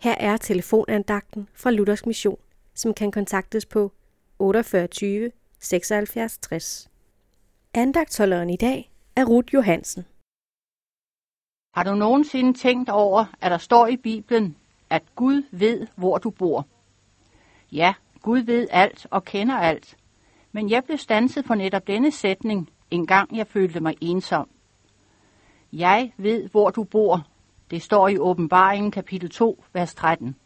Her er telefonandagten fra Luthers Mission, som kan kontaktes på 48 76 60. Andagtholderen i dag er Ruth Johansen. Har du nogensinde tænkt over, at der står i Bibelen, at Gud ved, hvor du bor? Ja, Gud ved alt og kender alt. Men jeg blev stanset for netop denne sætning, en gang jeg følte mig ensom. Jeg ved, hvor du bor. Det står i åbenbaringen kapitel 2, vers 13.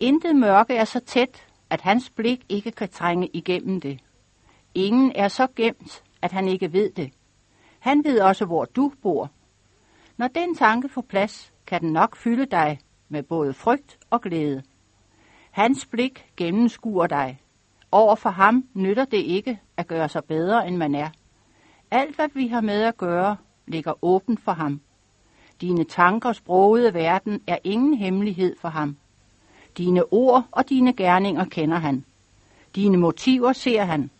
Intet mørke er så tæt, at hans blik ikke kan trænge igennem det. Ingen er så gemt, at han ikke ved det. Han ved også, hvor du bor. Når den tanke får plads, kan den nok fylde dig med både frygt og glæde. Hans blik gennemskuer dig. Over for ham nytter det ikke at gøre sig bedre, end man er. Alt, hvad vi har med at gøre, ligger åbent for ham. Dine tankers brogede verden er ingen hemmelighed for ham. Dine ord og dine gerninger kender han. Dine motiver ser han.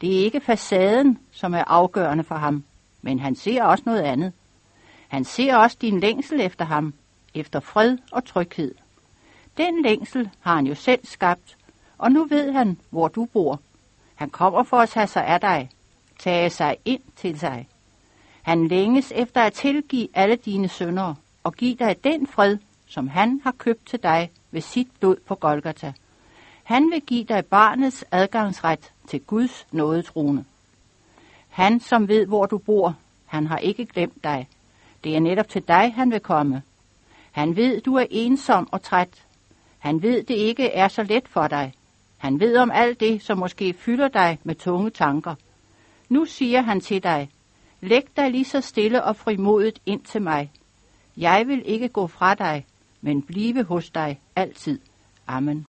Det er ikke facaden, som er afgørende for ham, men han ser også noget andet. Han ser også din længsel efter ham, efter fred og tryghed. Den længsel har han jo selv skabt, og nu ved han, hvor du bor. Han kommer for at tage sig af dig, tage sig ind til sig. Han længes efter at tilgive alle dine sønder og give dig den fred, som han har købt til dig ved sit blod på Golgata. Han vil give dig barnets adgangsret til Guds nådetrone. Han, som ved, hvor du bor, han har ikke glemt dig. Det er netop til dig, han vil komme. Han ved, du er ensom og træt. Han ved, det ikke er så let for dig. Han ved om alt det, som måske fylder dig med tunge tanker. Nu siger han til dig, læg dig lige så stille og frimodigt ind til mig. Jeg vil ikke gå fra dig, men blive hos dig altid. Amen.